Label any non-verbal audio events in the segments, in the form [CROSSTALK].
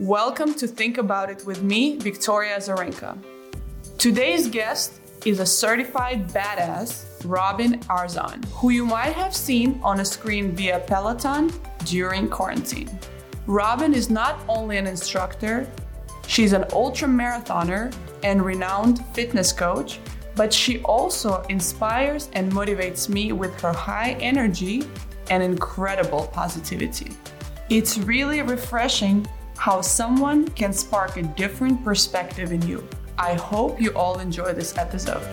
Welcome to Think About It with me, Victoria Azarenka. Today's guest is a certified badass, Robin Arzon, who you might have seen on a screen via Peloton during quarantine. Robin is not only an instructor, she's an ultra marathoner and renowned fitness coach, but she also inspires and motivates me with her high energy and incredible positivity. It's really refreshing how someone can spark a different perspective in you. I hope you all enjoy this episode.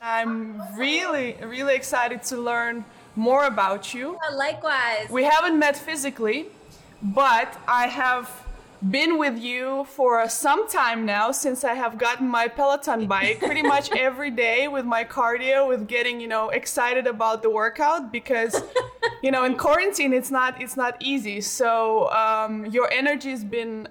I'm really, really excited to learn more about you. Oh, likewise. We haven't met physically, but I have been with you for some time now since I have gotten my Peloton bike pretty much [LAUGHS] every day with my cardio, with getting, you know, excited about the workout because, you know, in quarantine it's not it's not easy. So um, your energy has been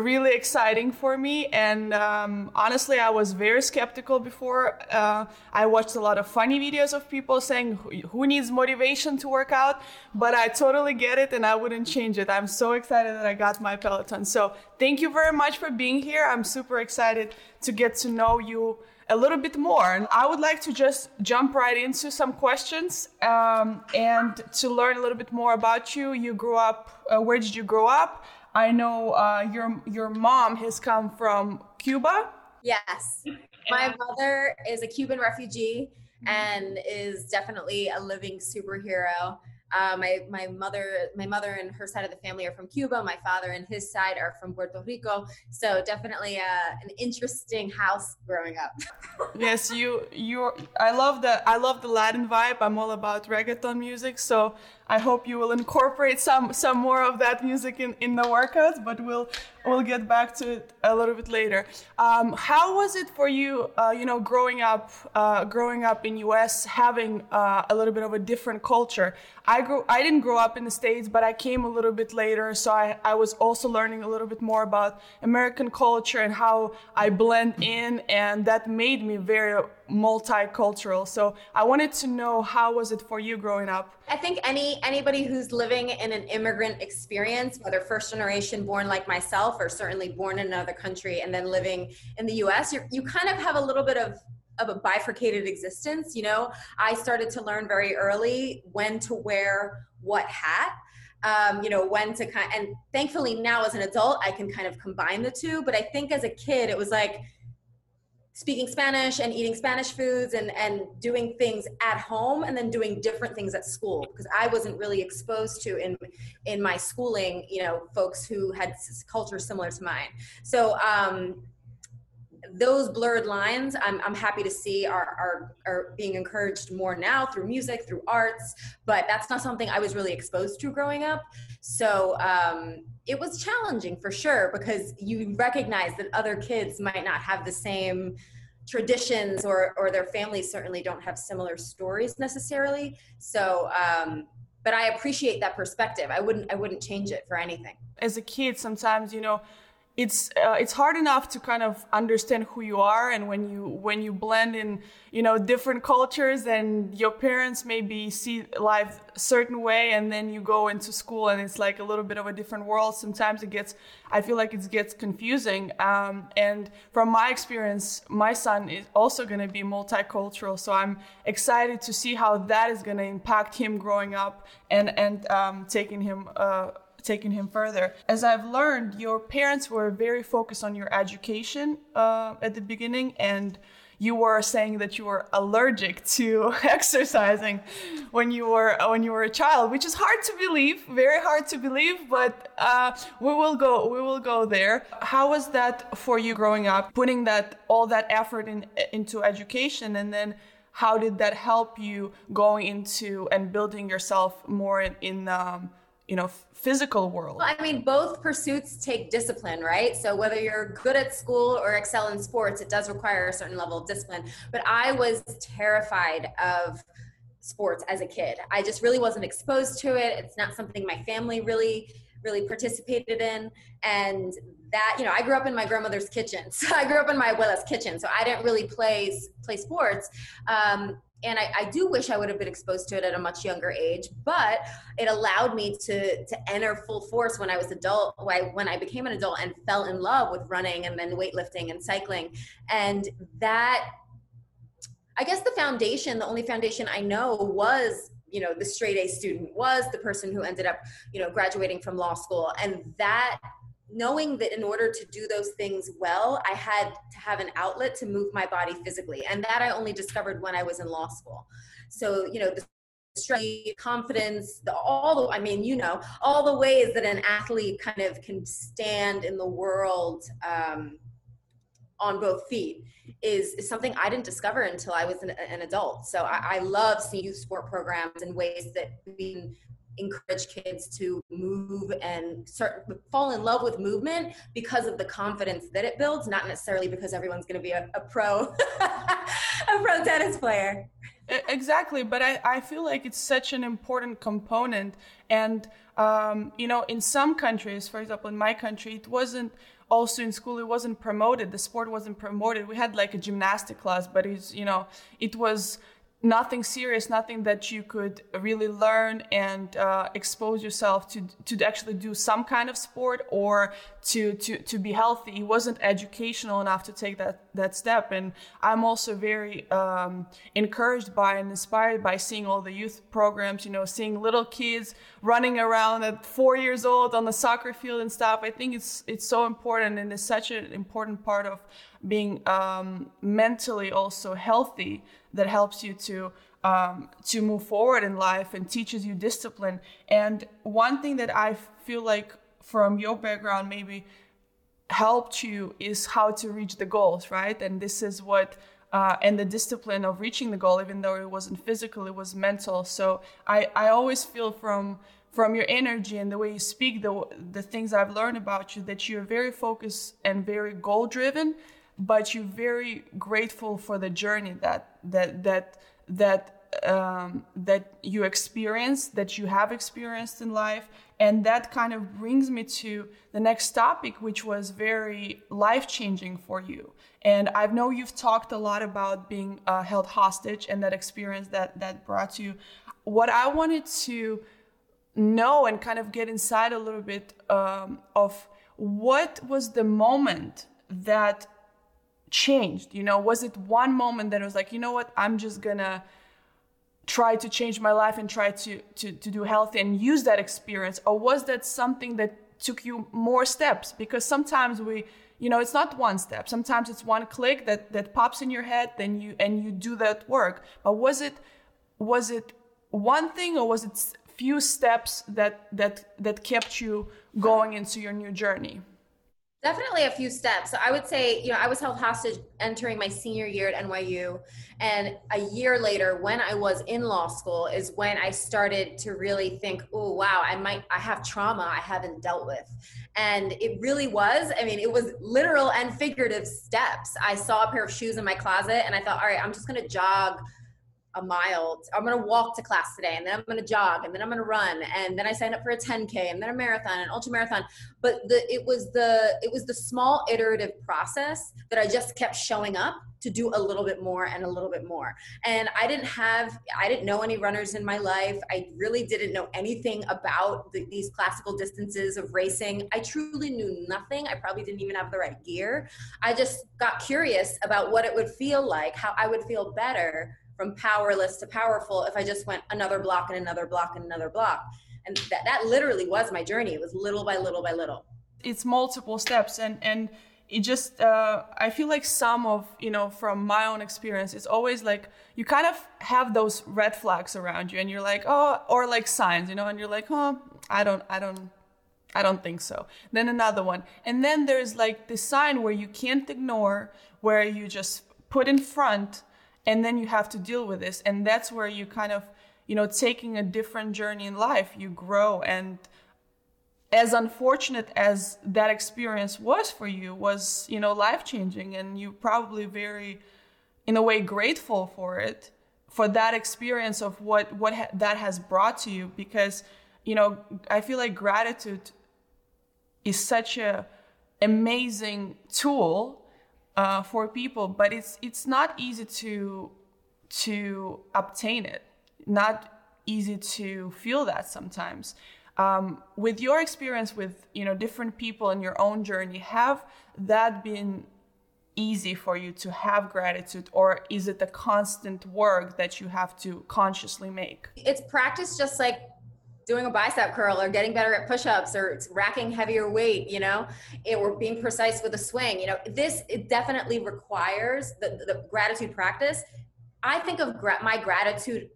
really exciting for me. And um, honestly, I was very skeptical before. Uh, I watched a lot of funny videos of people saying, who needs motivation to work out? But I totally get it and I wouldn't change it. I'm so excited that I got my Peloton. So thank you very much for being here. I'm super excited to get to know you a little bit more. And I would like to just jump right into some questions um, and to learn a little bit more about you. You grew up, uh, where did you grow up? I know uh, your your mom has come from Cuba. Yes, my mother is a Cuban refugee and is definitely a living superhero. Uh, my my mother my mother and her side of the family are from Cuba. My father and his side are from Puerto Rico. So definitely uh, an interesting house growing up. [LAUGHS] yes, you you I love the I love the Latin vibe. I'm all about reggaeton music. So I hope you will incorporate some some more of that music in, in the workouts, but we'll we'll get back to it a little bit later. Um, how was it for you? Uh, you know, growing up uh, growing up in U.S., having uh, a little bit of a different culture. I grew I didn't grow up in the states, but I came a little bit later, so I, I was also learning a little bit more about American culture and how I blend in, and that made me very multicultural. So I wanted to know how was it for you growing up? I think any anybody who's living in an immigrant experience, whether first generation born like myself or certainly born in another country and then living in the US, you you kind of have a little bit of of a bifurcated existence, you know. I started to learn very early when to wear what hat um, you know, when to kind and thankfully now as an adult, I can kind of combine the two. But I think as a kid, it was like speaking Spanish and eating Spanish foods and, and doing things at home and then doing different things at school because I wasn't really exposed to in in my schooling, you know, folks who had culture similar to mine. So um, those blurred lines I'm, I'm happy to see are, are, are being encouraged more now through music through arts but that's not something i was really exposed to growing up. So um, it was challenging for sure because you recognize that other kids might not have the same traditions or or their families certainly don't have similar stories necessarily. So um, but i appreciate that perspective. I wouldn't i wouldn't change it for anything. As a kid sometimes you know it's uh, it's hard enough to kind of understand who you are and when you when you blend in you know different cultures and your parents maybe see life a certain way and then you go into school and it's like a little bit of a different world. Sometimes it gets i feel like it gets confusing um, and from my experience my son is also going to be multicultural so i'm excited to see how that is going to impact him growing up and and um, taking him uh, taking him further. As I've learned, your parents were very focused on your education uh, at the beginning, and you were saying that you were allergic to [LAUGHS] exercising when you were when you were a child, which is hard to believe, very hard to believe, but uh, we will go we will go there. How was that for you growing up, putting that all that effort in into education, and then how did that help you going into and building yourself more in, in um, you know physical world. Well, i mean both pursuits take discipline right? So whether you're good at school or excel in sports it does require a certain level of discipline. But i was terrified of sports as a kid. I just really wasn't exposed to it. It's not something my family really really participated in. And that you know i grew up in my grandmother's kitchen. [LAUGHS] So i grew up in my abuela's kitchen. So i didn't really play play sports. Um, and I, I, do wish I would have been exposed to it at a much younger age, but it allowed me to to enter full force when I was adult. When I became an adult and fell in love with running and then weightlifting and cycling, and that I guess the foundation, the only foundation I know was you know the straight A student was the person who ended up you know graduating from law school, and that knowing that in order to do those things well, I had to have an outlet to move my body physically. And that I only discovered when I was in law school. So, you know, the strength, confidence, the, all the, I mean, you know, all the ways that an athlete kind of can stand in the world um, on both feet is, is something I didn't discover until I was an, an adult. So I, I love seeing youth sport programs and ways that we can encourage kids to move and start fall in love with movement because of the confidence that it builds not necessarily because everyone's going to be a, a pro [LAUGHS] a pro tennis player. Exactly but I, I feel like it's such an important component and um, you know in some countries for example in my country it wasn't also in school it wasn't promoted the sport wasn't promoted. We had like a gymnastic class but it's you know it was nothing serious, nothing that you could really learn and uh, expose yourself to to actually do some kind of sport or to to to be healthy. He wasn't educational enough to take that that step, and I'm also very um, encouraged by and inspired by seeing all the youth programs. You know, seeing little kids running around at four years old on the soccer field and stuff. I think it's it's so important and it's such an important part of being um, mentally also healthy that helps you to um, to move forward in life and teaches you discipline. And one thing that I feel like from your background maybe helped you is how to reach the goals, right? And this is what uh, and the discipline of reaching the goal, even though it wasn't physical, it was mental. So I, I always feel from from your energy and the way you speak, the the things I've learned about you, that you're very focused and very goal driven, but you're very grateful for the journey that that that that um, that you experience, that you have experienced in life, and that kind of brings me to the next topic, which was very life changing for you. And I know you've talked a lot about being uh, held hostage and that experience that that brought you. What I wanted to know and kind of get inside a little bit um, of what was the moment that changed? You know, was it one moment that was like, you know what, I'm just gonna try to change my life and try to, to, to do healthy and use that experience? Or was that something that took you more steps? Because sometimes we, you know, it's not one step. Sometimes it's one click that, that pops in your head, then you, and you do that work. But was it, was it one thing or was it few steps that, that, that kept you going into your new journey? Definitely a few steps. So I would say, you know, I was held hostage entering my senior year at NYU. And a year later, when I was in law school, is when I started to really think, oh, wow, I might, I have trauma I haven't dealt with. And it really was, I mean, it was literal and figurative steps. I saw a pair of shoes in my closet and I thought, all right, I'm just going to jog a mile. I'm going to walk to class today and then I'm going to jog and then I'm going to run and then I signed up for a 10k and then a marathon and ultra marathon. But the it was the it was the small iterative process that I just kept showing up to do a little bit more and a little bit more. And I didn't have I didn't know any runners in my life. I really didn't know anything about the, these classical distances of racing. I truly knew nothing. I probably didn't even have the right gear. I just got curious about what it would feel like, how I would feel better from powerless to powerful if I just went another block and another block and another block. And that, that literally was my journey. It was little by little by little. It's multiple steps and, and it just uh, i feel like some of you know from my own experience it's always like you kind of have those red flags around you and you're like oh or like signs you know and you're like oh i don't i don't i don't think so then another one and then there's like the sign where you can't ignore where you just put in front and then you have to deal with this. And that's where you kind of you know taking a different journey in life you grow. And as unfortunate as that experience was for you was you know life changing and you probably very in a way grateful for it for that experience of what what ha- that has brought to you. Because you know i feel like gratitude is such a amazing tool uh, for people but it's it's not easy to to obtain it. Not easy to feel that sometimes. Um, with your experience with you know different people in your own journey have that been easy for you to have gratitude or is it a constant work that you have to consciously make? It's practice just like doing a bicep curl or getting better at push-ups or racking heavier weight you know it, or being precise with a swing you know this it definitely requires the, the gratitude practice i think of gra- my gratitude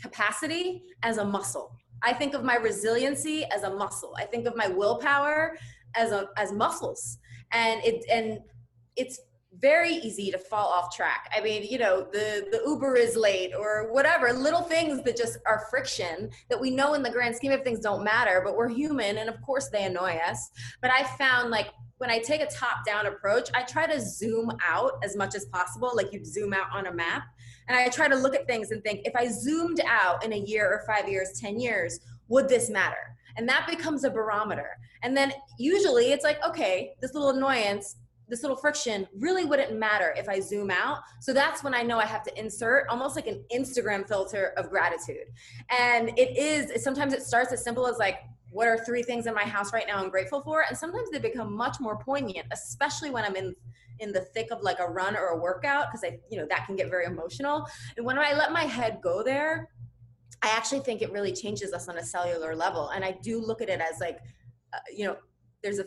capacity as a muscle I think of my resiliency as a muscle. I think of my willpower as a as muscles. And it and it's very easy to fall off track. I mean, you know, the the Uber is late or whatever, little things that just are friction that we know in the grand scheme of things don't matter, but we're human and of course they annoy us. But I found like when I take a top down approach, I try to zoom out as much as possible, like you'd zoom out on a map. And I try to look at things and think if I zoomed out in a year or five years, 10 years, would this matter? And that becomes a barometer. And then usually it's like, okay, this little annoyance, this little friction really wouldn't matter if I zoom out. So that's when I know I have to insert almost like an Instagram filter of gratitude. And it is, sometimes it starts as simple as like, what are three things in my house right now I'm grateful for? And sometimes they become much more poignant, especially when I'm in in the thick of like a run or a workout because I, you know, that can get very emotional. And when I let my head go there, I actually think it really changes us on a cellular level. And I do look at it as like, uh, you know, there's a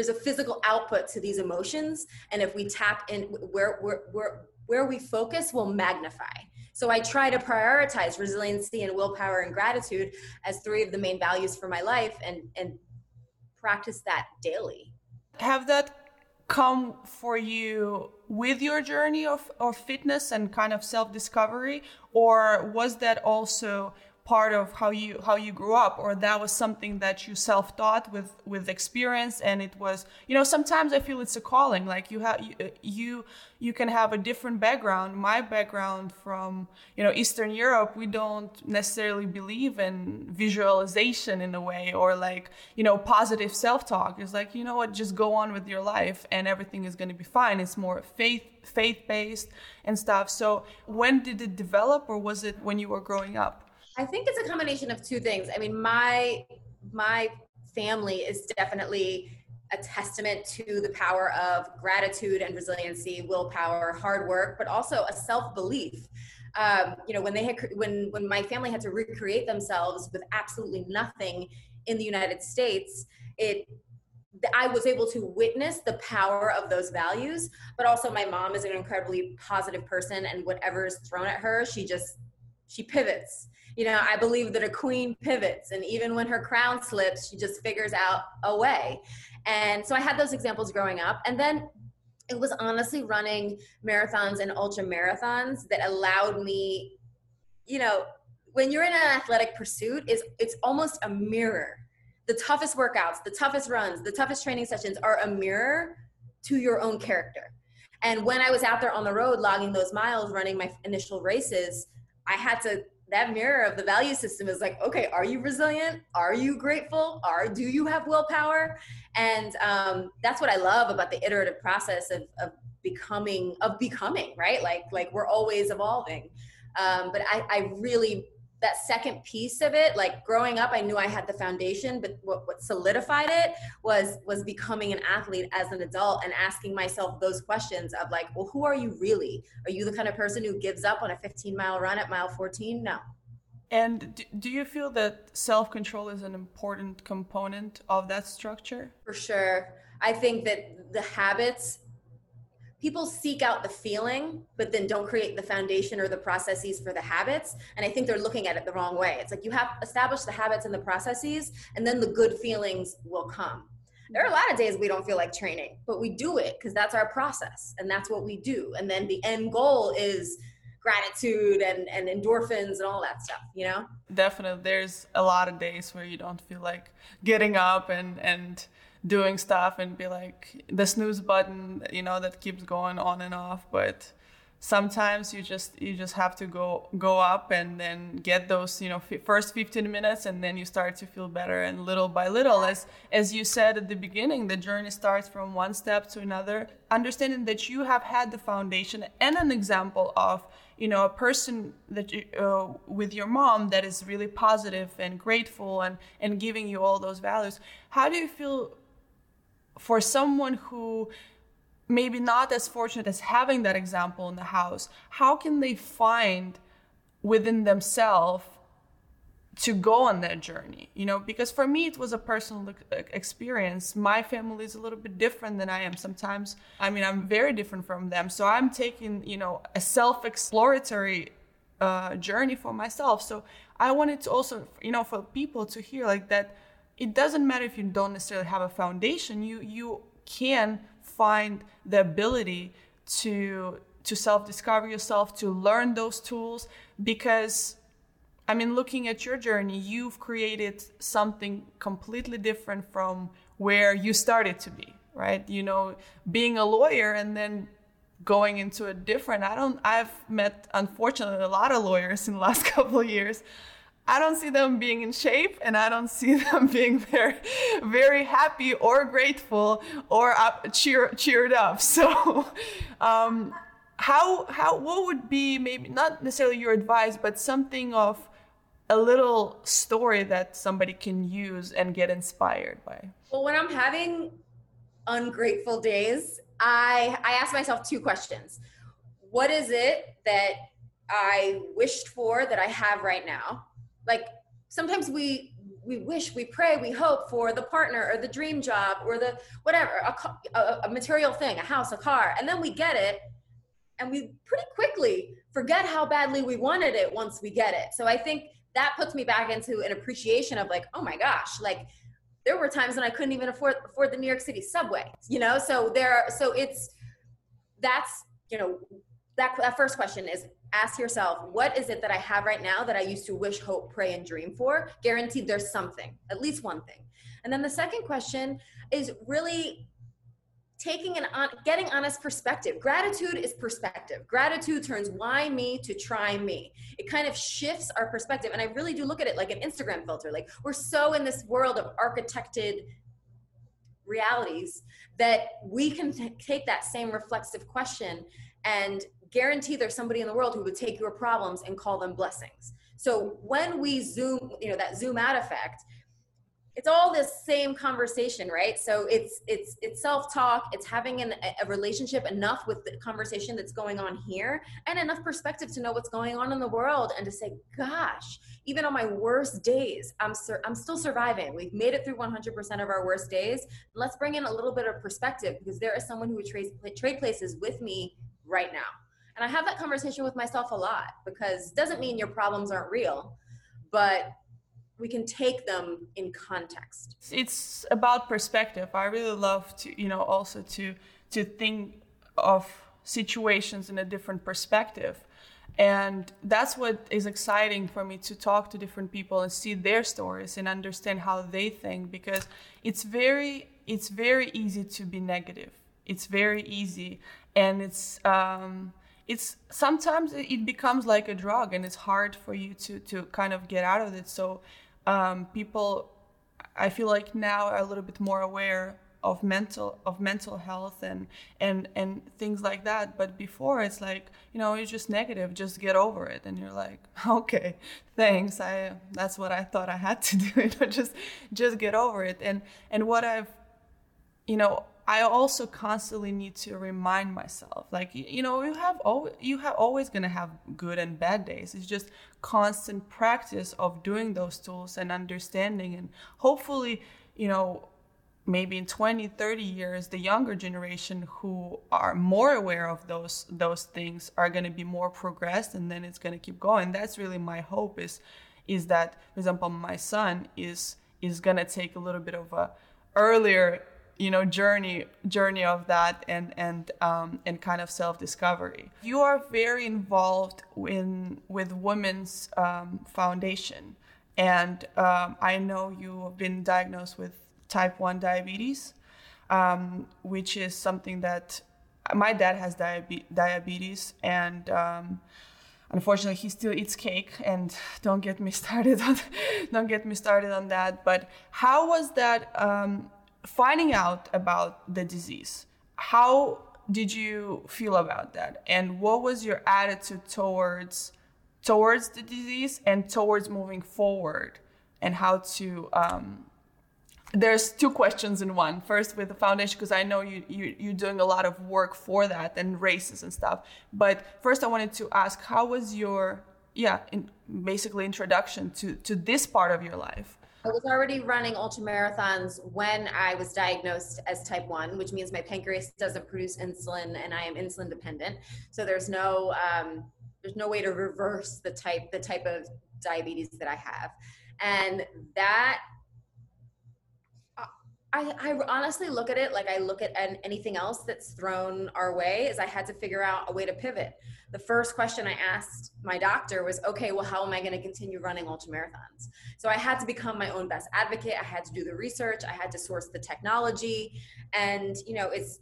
there's a physical output to these emotions and if we tap in where where where, where we focus will magnify. So i try to prioritize resiliency and willpower and gratitude as three of the main values for my life and and practice that daily. Have that come for you with your journey of, of fitness and kind of self-discovery or was that also part of how you how you grew up or that was something that you self-taught with with experience and it was you know sometimes i feel it's a calling like you have you, you you can have a different background. My background from you know eastern europe we don't necessarily believe in visualization in a way or like you know positive self-talk. It's like you know what just go on with your life and everything is going to be fine. It's more faith faith based and stuff. So when did it develop or was it when you were growing up I think it's a combination of two things. I mean, my my family is definitely a testament to the power of gratitude and resiliency, willpower, hard work, but also a self belief. Um, you know, when they had when when my family had to recreate themselves with absolutely nothing in the United States, it I was able to witness the power of those values, but also my mom is an incredibly positive person, and whatever is thrown at her, she just she pivots you know, I believe that a queen pivots, and even when her crown slips, she just figures out a way. And so I had those examples growing up. And then it was honestly running marathons and ultra marathons that allowed me, you know, when you're in an athletic pursuit, is it's almost a mirror. The toughest workouts, the toughest runs, the toughest training sessions are a mirror to your own character. And when I was out there on the road logging those miles, running my initial races, I had to that mirror of the value system is like okay are you resilient? Are you grateful? Are do you have willpower? And um, that's what i love about the iterative process of, of becoming of becoming right? Like like we're always evolving. Um, but I, I really that second piece of it like growing up i knew i had the foundation but what, what solidified it was was becoming an athlete as an adult and asking myself those questions of like well who are you really? Are you the kind of person who gives up on a 15 mile run at mile 14 no. And do you feel that self-control is an important component of that structure? For sure. I think that the habits people seek out the feeling but then don't create the foundation or the processes for the habits. And i think they're looking at it the wrong way. It's like you have established the habits and the processes and then the good feelings will come. There are a lot of days we don't feel like training but we do it because that's our process and that's what we do. And then the end goal is gratitude and, and endorphins and all that stuff you know? Definitely there's a lot of days where you don't feel like getting up and and doing stuff and be like the snooze button you know that keeps going on and off. But sometimes you just you just have to go go up and then get those you know f- first 15 minutes and then you start to feel better. And little by little as as you said at the beginning the journey starts from one step to another. Understanding that you have had the foundation and an example of you know a person that you, uh, with your mom that is really positive and grateful and and giving you all those values. How do you feel for someone who maybe not as fortunate as having that example in the house, how can they find within themselves to go on that journey? You know because for me it was a personal experience. My family is a little bit different than i am. Sometimes i mean i'm very different from them. So i'm taking you know a self-exploratory uh, journey for myself. So i wanted to also you know for people to hear like that it doesn't matter if you don't necessarily have a foundation you you can find the ability to to self discover yourself to learn those tools because i mean looking at your journey you've created something completely different from where you started to be right? You know being a lawyer and then going into a different i don't i've met unfortunately a lot of lawyers in the last [LAUGHS] couple of years I don't see them being in shape and I don't see [LAUGHS] them being very, very happy or grateful or up, cheer, cheered up. [LAUGHS] So, um, how, how, what would be maybe not necessarily your advice, but something of a little story that somebody can use and get inspired by? Well, when I'm having ungrateful days, I, I ask myself two questions. What is it that I wished for that I have right now? Like sometimes we we wish we pray we hope for the partner or the dream job or the whatever a, a, a, material thing a house a car and then we get it and we pretty quickly forget how badly we wanted it once we get it. So i think that puts me back into an appreciation of like oh my gosh like there were times when i couldn't even afford afford the new york city subway you know? So there so it's that's you know that, that first question is ask yourself, what is it that I have right now that I used to wish, hope, pray, and dream for? Guaranteed there's something, at least one thing. And then the second question is really taking an on, getting honest perspective. Gratitude is perspective. Gratitude turns why me to try me. It kind of shifts our perspective. And I really do look at it like an Instagram filter. Like we're so in this world of architected realities that we can t- take that same reflexive question and guarantee there's somebody in the world who would take your problems and call them blessings. So when we zoom, you know, that zoom out effect, it's all this same conversation, right? So it's it's it's self-talk, it's having an, a relationship enough with the conversation that's going on here and enough perspective to know what's going on in the world and to say, gosh, even on my worst days, I'm sur- I'm still surviving. We've made it through 100% of our worst days. Let's bring in a little bit of perspective because there is someone who would trade trade places with me right now. And I have that conversation with myself a lot because it doesn't mean your problems aren't real, but we can take them in context. It's about perspective. I really love to, you know, also to to think of situations in a different perspective. And that's what is exciting for me to talk to different people and see their stories and understand how they think because it's very it's very easy to be negative. It's very easy and it's um it's sometimes it becomes like a drug and it's hard for you to to kind of get out of it. So um, people i feel like now are a little bit more aware of mental of mental health and and and things like that. But before it's like you know it's just negative. Just get over it. And you're like [LAUGHS] okay thanks. I that's what i thought i had to do. [LAUGHS] You know just just get over it. And and what i've you know I also constantly need to remind myself, like you know, you have always, you have always gonna have good and bad days. It's just constant practice of doing those tools and understanding, and hopefully, you know, maybe in 20 30 years the younger generation who are more aware of those those things are going to be more progressed and then it's going to keep going that's really my hope is is that for example my son is is going to take a little bit of a earlier you know journey journey of that and and um, and kind of self discovery you are very involved in with women's um, foundation. And um, i know you have been diagnosed with type 1 diabetes, um, which is something that my dad has diabe- diabetes and um, unfortunately he still eats cake and [LAUGHS] don't get me started on [LAUGHS] don't get me started on that. But how was that um, finding out about the disease how did you feel about that and what was your attitude towards towards the disease and towards moving forward and how to um, there's two questions in one. First, with the foundation, because I know you, you you're doing a lot of work for that and races and stuff. But first, I wanted to ask, how was your yeah, in, basically introduction to to this part of your life? I was already running ultra marathons when I was diagnosed as type 1, which means my pancreas doesn't produce insulin and I am insulin dependent. So there's no um, there's no way to reverse the type the type of diabetes that I have. And that I, I honestly look at it like I look at an, anything else that's thrown our way is I had to figure out a way to pivot. The first question I asked my doctor was, okay, well, how am I going to continue running ultra marathons? So I had to become my own best advocate. I had to do the research. I had to source the technology. And, you know, it's,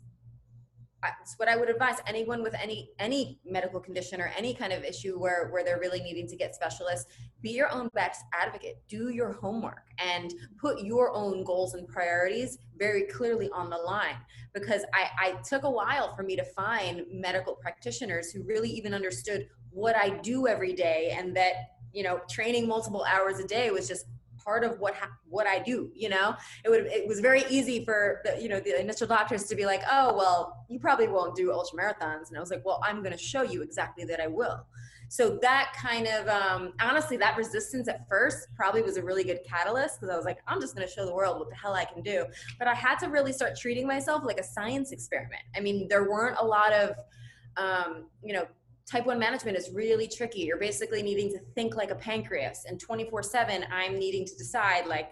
it's what I would advise anyone with any any medical condition or any kind of issue where where they're really needing to get specialists. Be your own best advocate. Do your homework and put your own goals and priorities very clearly on the line. Because I, I took a while for me to find medical practitioners who really even understood what I do every day and that you know training multiple hours a day was just part of what ha- what I do. You know, it would it was very easy for the, you know the initial doctors to be like, oh well, you probably won't do ultra marathons, and I was like, well, I'm going to show you exactly that I will. So that kind of um, honestly, that resistance at first probably was a really good catalyst because I was like, I'm just going to show the world what the hell I can do. But I had to really start treating myself like a science experiment. I mean, there weren't a lot of um, you know type 1 management is really tricky. You're basically needing to think like a pancreas and 24 7 i'm needing to decide like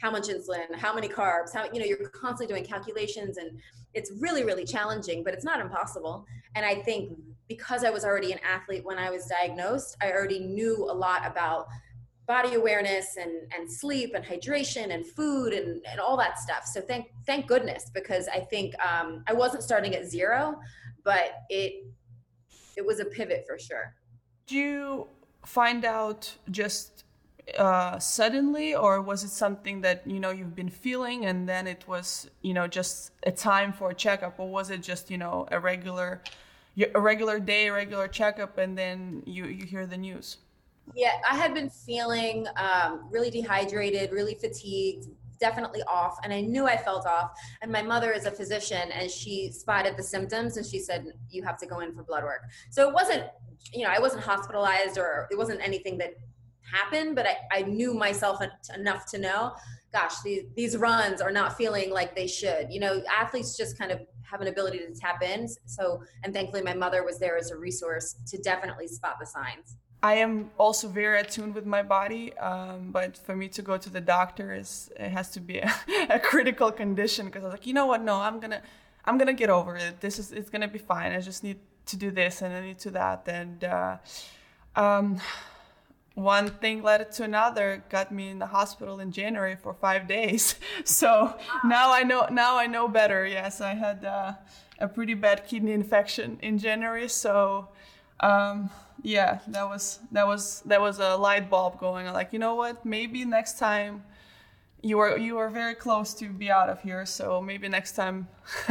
how much insulin how many carbs how you know you're constantly doing calculations and it's really really challenging but it's not impossible. And i think because i was already an athlete when i was diagnosed i already knew a lot about body awareness and and sleep and hydration and food and, and all that stuff. So thank thank goodness because i think um, i wasn't starting at zero but it it was a pivot for sure. Did you find out just uh, suddenly, or was it something that you know you've been feeling, and then it was you know just a time for a checkup, or was it just you know a regular, a regular day, a regular checkup, and then you you hear the news? Yeah, I had been feeling um, really dehydrated, really fatigued, definitely off and i knew i felt off. And my mother is a physician and she spotted the symptoms and she said you have to go in for blood work. So it wasn't you know i wasn't hospitalized or it wasn't anything that happened but i, I knew myself enough to know gosh these, these runs are not feeling like they should. You know athletes just kind of have an ability to tap in so and thankfully my mother was there as a resource to definitely spot the signs I am also very attuned with my body, um, but for me to go to the doctor is it has to be a, [LAUGHS] a critical condition because I was like, you know what? No, I'm gonna I'm gonna get over it. This is it's gonna be fine. I just need to do this and I need to that, and uh, um, one thing led to another. Got me in the hospital in January for five days. [LAUGHS] so now I know now I know better. Yes, I had uh, a pretty bad kidney infection in January, so. Um, yeah, that was that was that was a light bulb going. Like, you know what? Maybe next time you are you are very close to be out of here. So maybe next time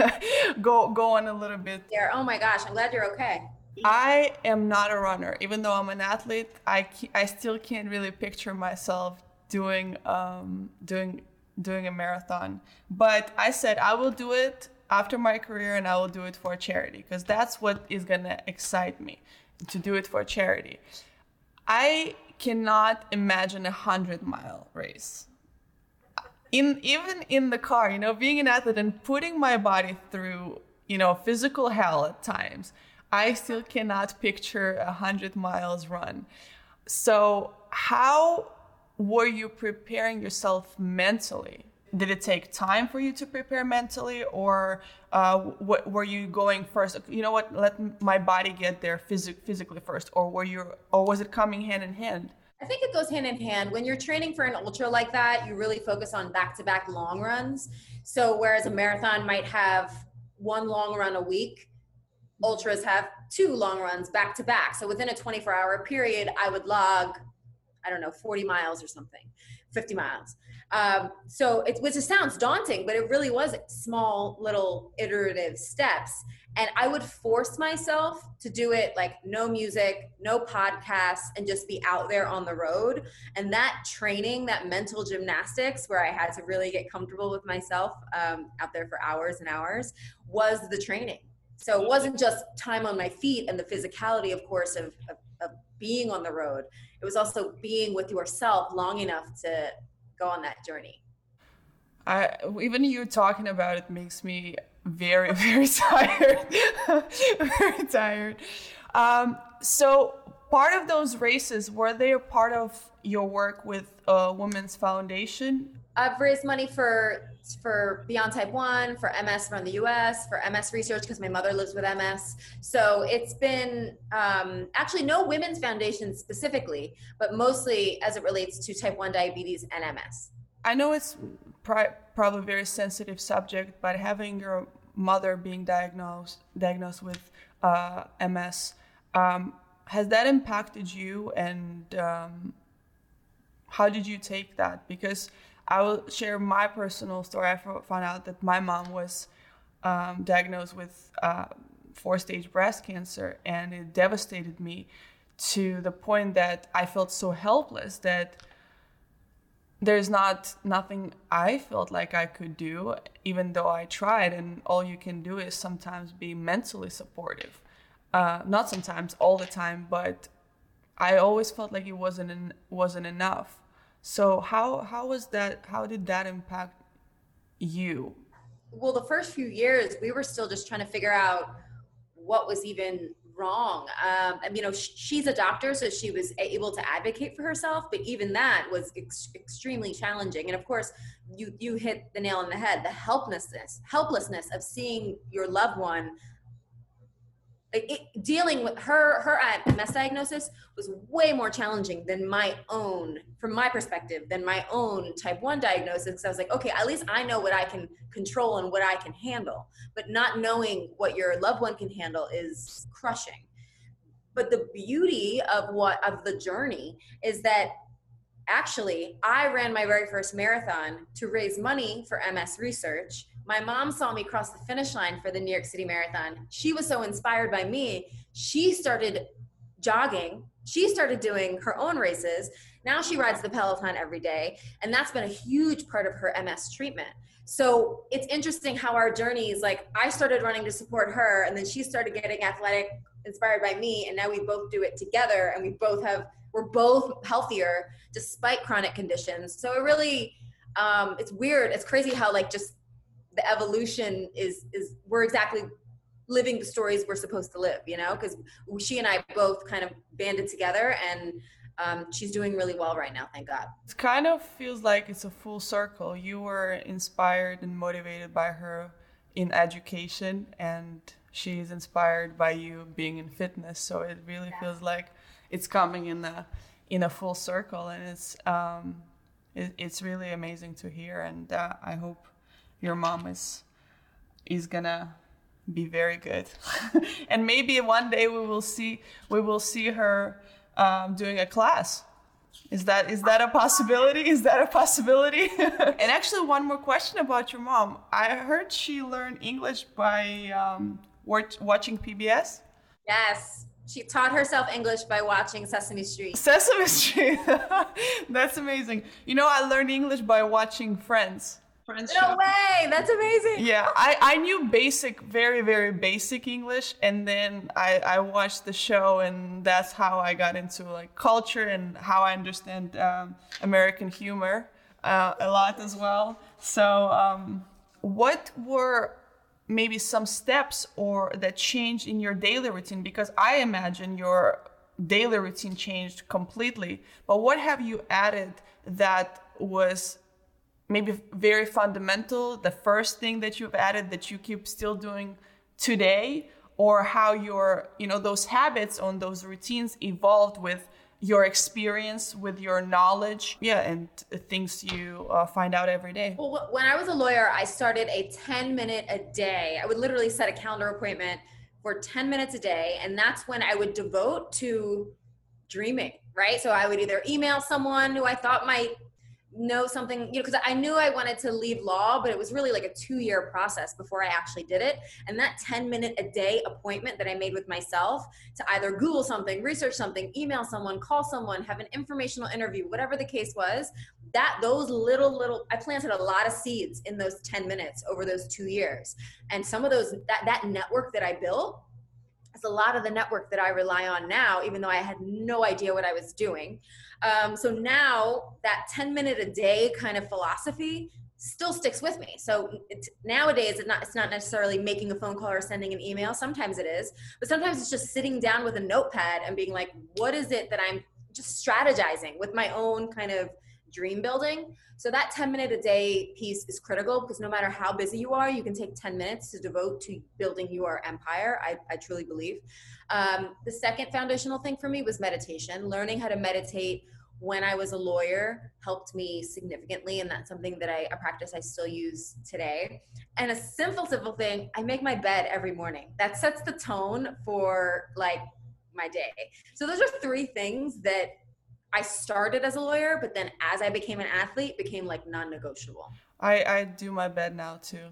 [LAUGHS] go go on a little bit. Yeah. Oh my gosh, I'm glad you're okay. I am not a runner, even though I'm an athlete. I I still can't really picture myself doing um doing doing a marathon. But I said I will do it after my career and I will do it for charity because that's what is gonna excite me to do it for charity. I cannot imagine a hundred mile race. in even in the car, you know, being an athlete and putting my body through, you know, physical hell at times, I still cannot picture a hundred miles run. So how were you preparing yourself mentally? Did it take time for you to prepare mentally, or uh, what, were you going first? You know what? Let my body get there phys- physically first, or were you, or was it coming hand in hand? I think it goes hand in hand. When you're training for an ultra like that, you really focus on back to back long runs. So, whereas a marathon might have one long run a week, ultras have two long runs back to back. So, within a 24 hour period, I would log, I don't know, 40 miles or something, 50 miles. Um, so, it, which it sounds daunting, but it really was small, little iterative steps and I would force myself to do it like no music, no podcasts, and just be out there on the road. And that training, that mental gymnastics, where I had to really get comfortable with myself um, out there for hours and hours, was the training. So it wasn't just time on my feet and the physicality, of course, of, of, of being on the road. It was also being with yourself long enough to go on that journey. I, even you talking about it makes me very [LAUGHS] very tired. [LAUGHS] Very tired. Um, so part of those races were they a part of your work with uh, women's foundation i've raised money for for beyond type 1 for ms from the us for ms research because my mother lives with ms so it's been um, actually no women's foundation specifically but mostly as it relates to type 1 diabetes and ms i know it's pri- probably a very sensitive subject but having your mother being diagnosed diagnosed with uh, MS. Um, has that impacted you, and um, how did you take that? Because I will share my personal story. I found out that my mom was um, diagnosed with uh, four-stage breast cancer, and it devastated me to the point that I felt so helpless that there's not nothing I felt like I could do, even though I tried. And all you can do is sometimes be mentally supportive. Uh, not sometimes, all the time, but I always felt like it wasn't en- wasn't enough. So how how was that? How did that impact you? Well, the first few years, we were still just trying to figure out what was even wrong. Um, and, you know, sh- she's a doctor, so she was able to advocate for herself, but even that was ex- extremely challenging. And of course, you you hit the nail on the head: the helplessness, helplessness of seeing your loved one it, dealing with her her uh, MS diagnosis was way more challenging than my own, from my perspective, than my own type one diagnosis. Because I was like, okay, at least I know what I can control and what I can handle. But not knowing what your loved one can handle is crushing. But the beauty of what of the journey is that actually I ran my very first marathon to raise money for MS research my mom saw me cross the finish line for the New York City Marathon. She was so inspired by me. She started jogging. She started doing her own races. Now she rides the Peloton every day. And that's been a huge part of her MS treatment. So it's interesting how our journeys, like I started running to support her, and then she started getting athletic, inspired by me. And now we both do it together, and we both have, we're both healthier despite chronic conditions. So it really, um, it's weird. It's crazy how, like, just the evolution is is we're exactly living the stories we're supposed to live you know? Because she and i both kind of banded together and um, she's doing really well right now thank god. It kind of feels like it's a full circle. You were inspired and motivated by her in education and she's inspired by you being in fitness. So it really yeah. feels like it's coming in a in a full circle and it's um, it, it's really amazing to hear and uh, i hope your mom is is gonna be very good [LAUGHS] and maybe one day we will see we will see her um, doing a class is that is that a possibility is that a possibility [LAUGHS] and actually one more question about your mom i heard she learned english by um, watching pbs yes she taught herself English by watching Sesame Street. Sesame Street. [LAUGHS] That's amazing. You know, I learned English by watching Friends. Friends no way that's amazing yeah I, I knew basic very very basic english and then I, I watched the show and that's how i got into like culture and how i understand um, american humor uh, a lot as well. So, um, what were maybe some steps or that changed in your daily routine? Because I imagine your daily routine changed completely. But what have you added that was maybe very fundamental? The first thing that you've added that you keep still doing today, or how your you know those habits on those routines evolved with your experience with your knowledge yeah and things you uh, find out every day well when i was a lawyer i started a 10 minute a day i would literally set a calendar appointment for 10 minutes a day and that's when i would devote to dreaming right so i would either email someone who i thought might know something, you know, because I knew I wanted to leave law, but it was really like a two year process before I actually did it. And that 10 minute a day appointment that I made with myself to either Google something, research something, email someone, call someone, have an informational interview, whatever the case was, that those little, little, I planted a lot of seeds in those 10 minutes over those two years. And some of those, that, that network that I built, is a lot of the network that I rely on now, even though I had no idea what I was doing. Um, so now that 10 minute a day kind of philosophy still sticks with me. So nowadays, it's not, it's not necessarily making a phone call or sending an email. Sometimes it is, but sometimes it's just sitting down with a notepad and being like, what is it that I'm just strategizing with my own kind of dream building. So that 10 minute a day piece is critical because no matter how busy you are, you can take 10 minutes to devote to building your empire. I, I truly believe. Um, the second foundational thing for me was meditation. Learning how to meditate when I was a lawyer helped me significantly, and that's something that I a practice I still use today. And a simple, simple thing: I make my bed every morning. That sets the tone for like my day. So those are three things that I started as a lawyer, but then as I became an athlete, became like non-negotiable. I I do my bed now too.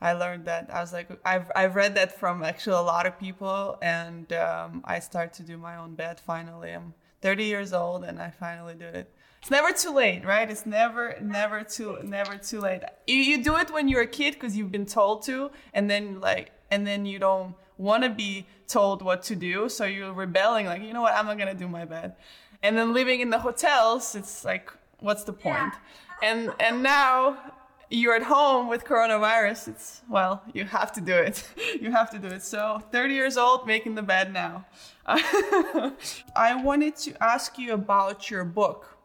I learned that. I was like, I've I've read that from actually a lot of people, and um, I start to do my own bed finally. I'm 30 years old, and I finally did it. It's never too late, right? It's never never too never too late. You, you do it when you're a kid because you've been told to, and then like and then you don't want to be told what to do, so you're rebelling. Like, you know what? I'm not gonna do my bed and then living in the hotels it's like what's the point? Yeah. and and now you're at home with coronavirus it's well you have to do it. [LAUGHS] You have to do it. So 30 years old making the bed now. [LAUGHS] I wanted to ask you about your book.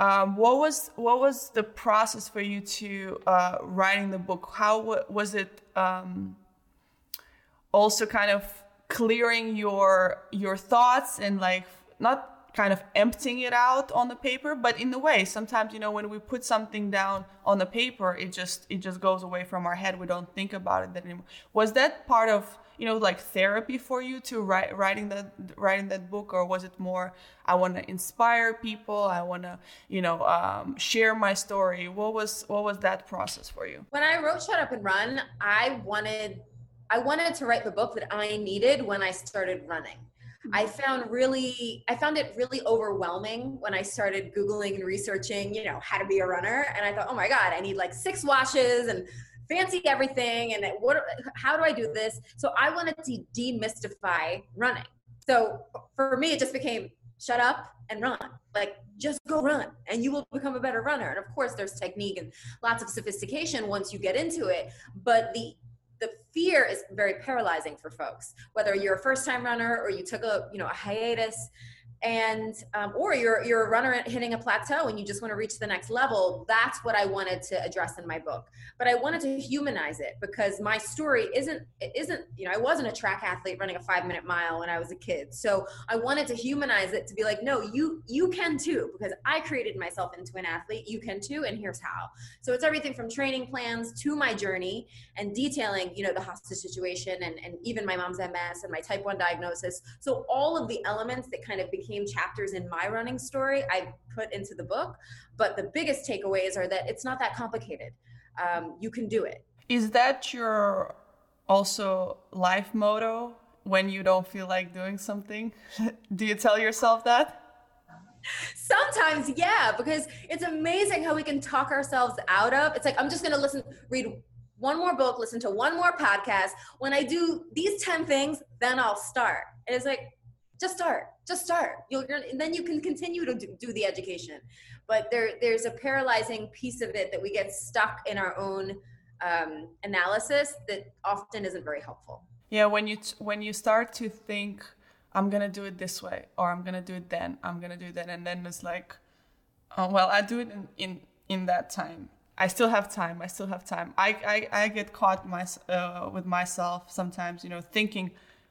Um, what was what was the process for you to uh, writing the book? How was it um, also kind of clearing your your thoughts and like not kind of emptying it out on the paper but in a way sometimes you know when we put something down on the paper it just it just goes away from our head. We don't think about it anymore. Was that part of you know like therapy for you to write writing that writing that book or was it more i want to inspire people i want to you know um, share my story what was what was that process for you? When i wrote shut up and run i wanted i wanted to write the book that i needed when i started running I found really, I found it really overwhelming when I started Googling and researching, you know, how to be a runner. And I thought, oh my God, I need like six washes and fancy everything. And what, how do I do this? So I wanted to demystify running. So for me, it just became shut up and run. Like just go run and you will become a better runner. And of course, there's technique and lots of sophistication once you get into it. But the the fear is very paralyzing for folks whether you're a first time runner or you took a you know a hiatus and um, or you're you're a runner hitting a plateau and you just want to reach the next level that's what i wanted to address in my book. But i wanted to humanize it because my story isn't it isn't you know i wasn't a track athlete running a five minute mile when i was a kid. So i wanted to humanize it to be like no you you can too because i created myself into an athlete you can too and here's how. So it's everything from training plans to my journey and detailing you know the hostage situation and, and even my mom's ms and my type 1 diagnosis. So all of the elements that kind of became became chapters in my running story I put into the book. But the biggest takeaways are that it's not that complicated. Um, you can do it. Is that your also life motto when you don't feel like doing something? [LAUGHS] do you tell yourself that? Sometimes, yeah, because it's amazing how we can talk ourselves out of. It's like I'm just going to listen, read one more book, listen to one more podcast. When I do these 10 things, then I'll start. And it's like, just start just start you'll then you can continue to do, the education but there there's a paralyzing piece of it that we get stuck in our own um, analysis that often isn't very helpful. Yeah, when you when you start to think, I'm gonna do it this way, or I'm gonna do it then, I'm gonna do then, and then it's like, oh, well, I do it in, in in that time. I still have time. I still have time. I I, I get caught my, uh, with myself sometimes, you know, thinking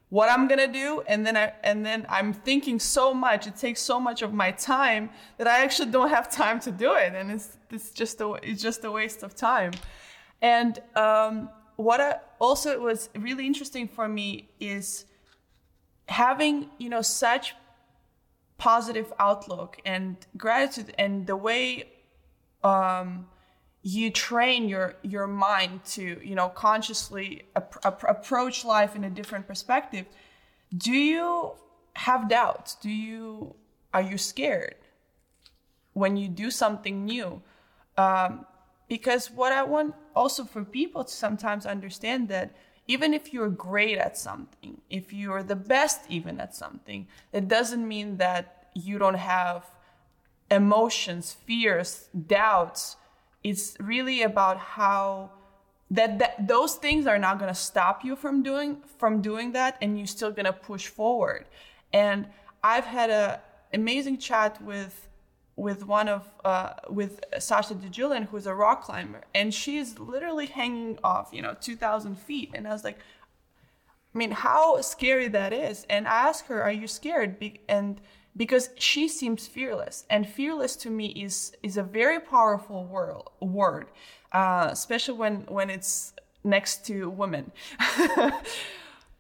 what I'm gonna do, and then I and then I'm thinking so much. It takes so much of my time that I actually don't have time to do it, and it's it's just a it's just a waste of time. And um, what I, also was really interesting for me is having you know such positive outlook and gratitude and the way um, you train your your mind to you know consciously ap- ap- approach life in a different perspective. Do you have doubts? Do you are you scared when you do something new? Um, because what i want also for people to sometimes understand that even if you're great at something if you're the best even at something it doesn't mean that you don't have emotions fears doubts it's really about how that, that those things are not going to stop you from doing from doing that and you're still going to push forward and i've had a amazing chat with with one of uh, with Sasha DiGiulian, who's a rock climber, and she's literally hanging off, you know, 2,000 feet. And I was like, I mean, how scary that is. And I asked her, "Are you scared?" Be- and because she seems fearless. And fearless to me is is a very powerful word word uh, especially when when it's next to women. [LAUGHS]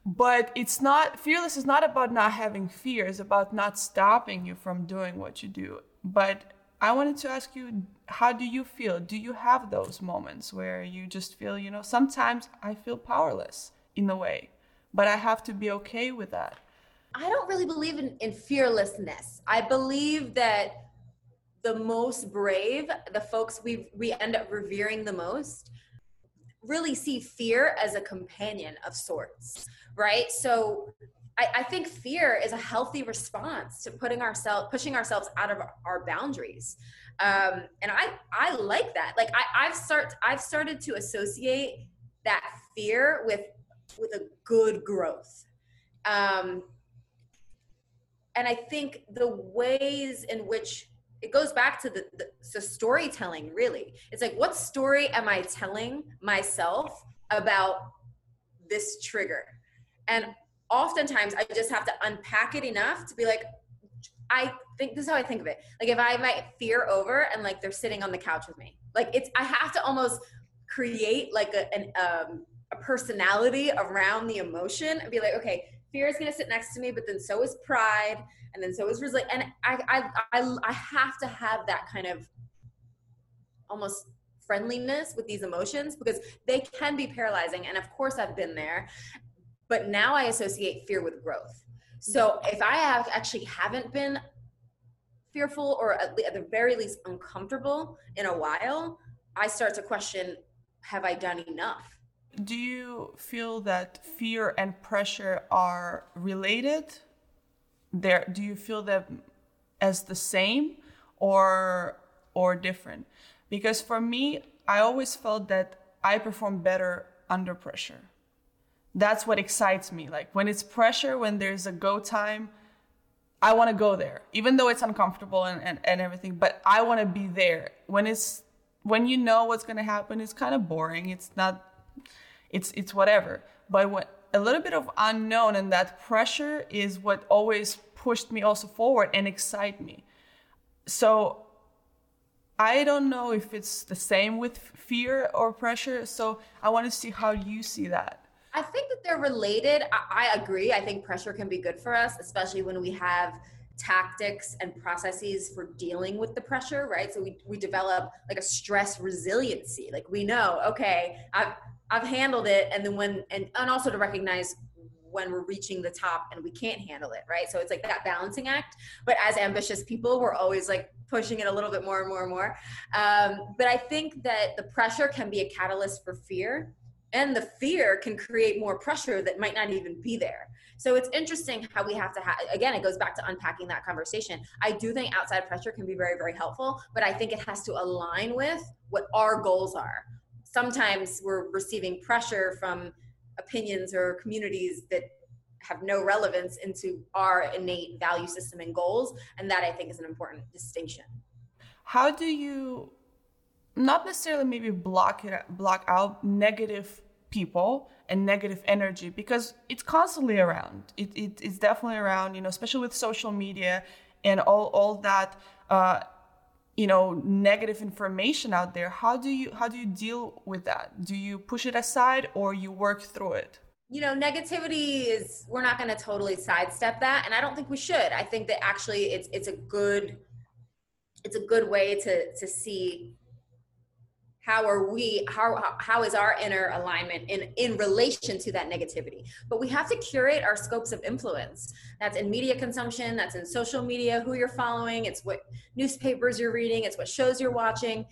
But it's not fearless is not about not having fear. It's about not stopping you from doing what you do. But i wanted to ask you how do you feel? Do you have those moments where you just feel you know sometimes i feel powerless in a way but i have to be okay with that I don't really believe in, in fearlessness. I believe that the most brave, the folks we we end up revering the most, really see fear as a companion of sorts, right? So I, I think fear is a healthy response to putting ourselves pushing ourselves out of our, boundaries. Um, and I I like that. Like I, I've start I've started to associate that fear with with a good growth. Um, and i think the ways in which it goes back to the, the, storytelling really. It's like what story am i telling myself about this trigger? And oftentimes i just have to unpack it enough to be like i think this is how i think of it. Like if i might fear over and like they're sitting on the couch with me. Like it's i have to almost create like a, an um, a personality around the emotion and be like okay fear is going to sit next to me, but then so is pride, and then so is resilience. And I, I, I, I have to have that kind of almost friendliness with these emotions because they can be paralyzing. And of course, I've been there, but now I associate fear with growth. So if I have actually haven't been fearful or at, at the very least uncomfortable in a while, I start to question: Have I done enough? Do you feel that fear and pressure are related? There do you feel them as the same or or different? Because for me i always felt that i perform better under pressure. That's what excites me. Like when it's pressure when there's a go time i want to go there even though it's uncomfortable and, and, and everything but i want to be there. When it's when you know what's going to happen it's kind of boring. It's not it's it's whatever. But what a little bit of unknown and that pressure is what always pushed me also forward and excite me. So I don't know if it's the same with fear or pressure. So I want to see how you see that. I think that they're related. I, I agree. I think pressure can be good for us, especially when we have tactics and processes for dealing with the pressure, right? So we, we develop like a stress resiliency. Like we know, okay, I've, I've handled it. And then when, and, and also to recognize when we're reaching the top and we can't handle it, right? So it's like that balancing act. But as ambitious people, we're always like pushing it a little bit more and more and more. Um, but I think that the pressure can be a catalyst for fear and the fear can create more pressure that might not even be there so it's interesting how we have to have again it goes back to unpacking that conversation i do think outside pressure can be very very helpful but i think it has to align with what our goals are sometimes we're receiving pressure from opinions or communities that have no relevance into our innate value system and goals and that i think is an important distinction. How do you not necessarily maybe block it block out negative people and negative energy? Because it's constantly around. It, it, it's definitely around you know especially with social media and all all that uh, you know negative information out there how do you how do you deal with that? Do you push it aside or you work through it? You know negativity is we're not going to totally sidestep that and i don't think we should. I think that actually it's it's a good it's a good way to to see how are we how how is our inner alignment in in relation to that negativity? But we have to curate our scopes of influence. That's in media consumption that's in social media who you're following it's what newspapers you're reading it's what shows you're watching.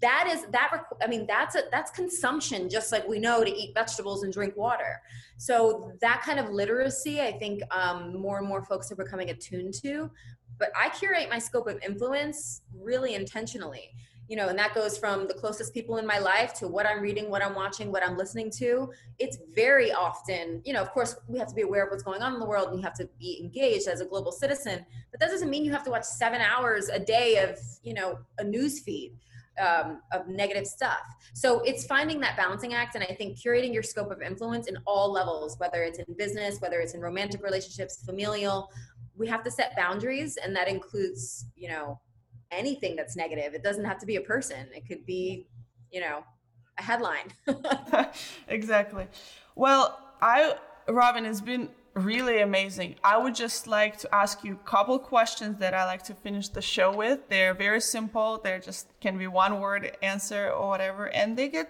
That is that i mean that's a that's consumption just like we know to eat vegetables and drink water. So that kind of literacy i think um, more and more folks are becoming attuned to. But i curate my scope of influence really intentionally you know, and that goes from the closest people in my life to what I'm reading, what I'm watching, what I'm listening to. It's very often, you know, of course, we have to be aware of what's going on in the world and you have to be engaged as a global citizen, but that doesn't mean you have to watch seven hours a day of, you know, a news feed. Um, of negative stuff. So it's finding that balancing act, and I think curating your scope of influence in all levels, whether it's in business, whether it's in romantic relationships, familial. We have to set boundaries, and that includes, you know, anything that's negative. It doesn't have to be a person. It could be, you know, a headline. [LAUGHS] [LAUGHS] exactly. Well, I Robin has been really amazing. I would just like to ask you a couple questions that I like to finish the show with. They're very simple. They're just can be one word answer or whatever, and they get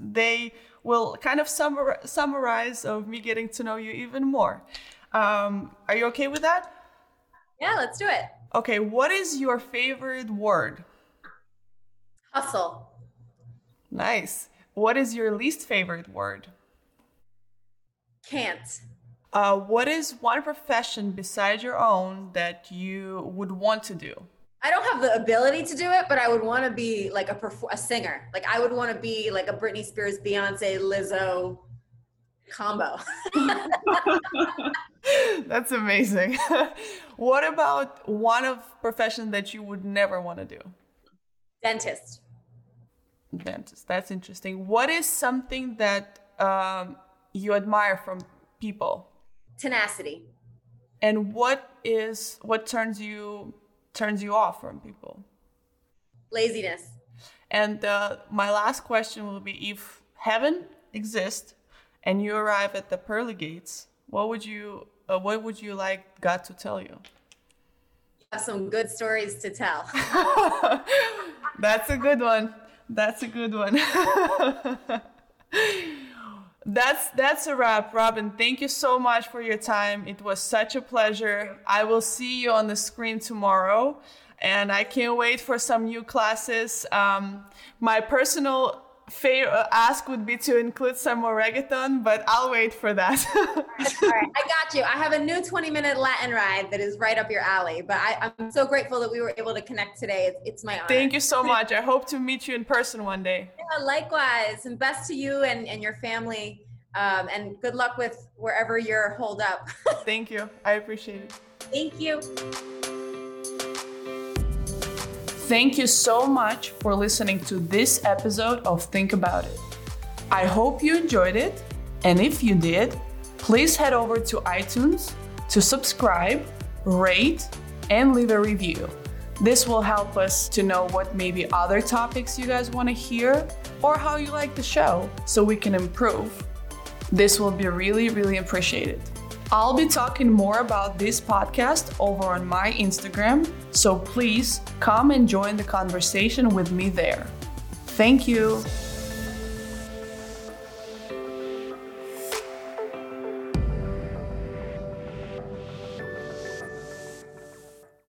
they will kind of summar, summarize of me getting to know you even more. Um, are you okay with that? Yeah, let's do it. Okay, what is your favorite word? Hustle. Nice. What is your least favorite word? Can't. Uh, what is one profession besides your own that you would want to do? I don't have the ability to do it, but I would want to be like a perf- a singer. Like I would want to be like a Britney Spears, Beyonce, Lizzo combo. [LAUGHS] [LAUGHS] [LAUGHS] That's amazing. [LAUGHS] what about one of profession that you would never want to do? Dentist. Dentist. That's interesting. What is something that um, you admire from people? Tenacity. And what is what turns you turns you off from people? Laziness. And uh, my last question will be: If heaven exists and you arrive at the pearly gates, what would you uh, what would you like God to tell you? You have some good stories to tell. [LAUGHS] That's a good one. That's a good one. [LAUGHS] that's that's a wrap robin thank you so much for your time it was such a pleasure i will see you on the screen tomorrow and i can't wait for some new classes um, my personal fair uh, ask would be to include some more reggaeton, but I'll wait for that. [LAUGHS] All right, I got you. I have a new 20 minute Latin ride that is right up your alley, but I, am so grateful that we were able to connect today. It's, it's my honor. Thank you so much. I hope to meet you in person one day. Yeah, likewise. And best to you and, and your family. Um, and good luck with wherever you're holed up. [LAUGHS] Thank you. I appreciate it. Thank you. Thank you so much for listening to this episode of Think About It. I hope you enjoyed it, and if you did, please head over to iTunes to subscribe, rate, and leave a review. This will help us to know what maybe other topics you guys want to hear or how you like the show so we can improve. This will be really, really appreciated. I'll be talking more about this podcast over on my Instagram, so please come and join the conversation with me there. Thank you.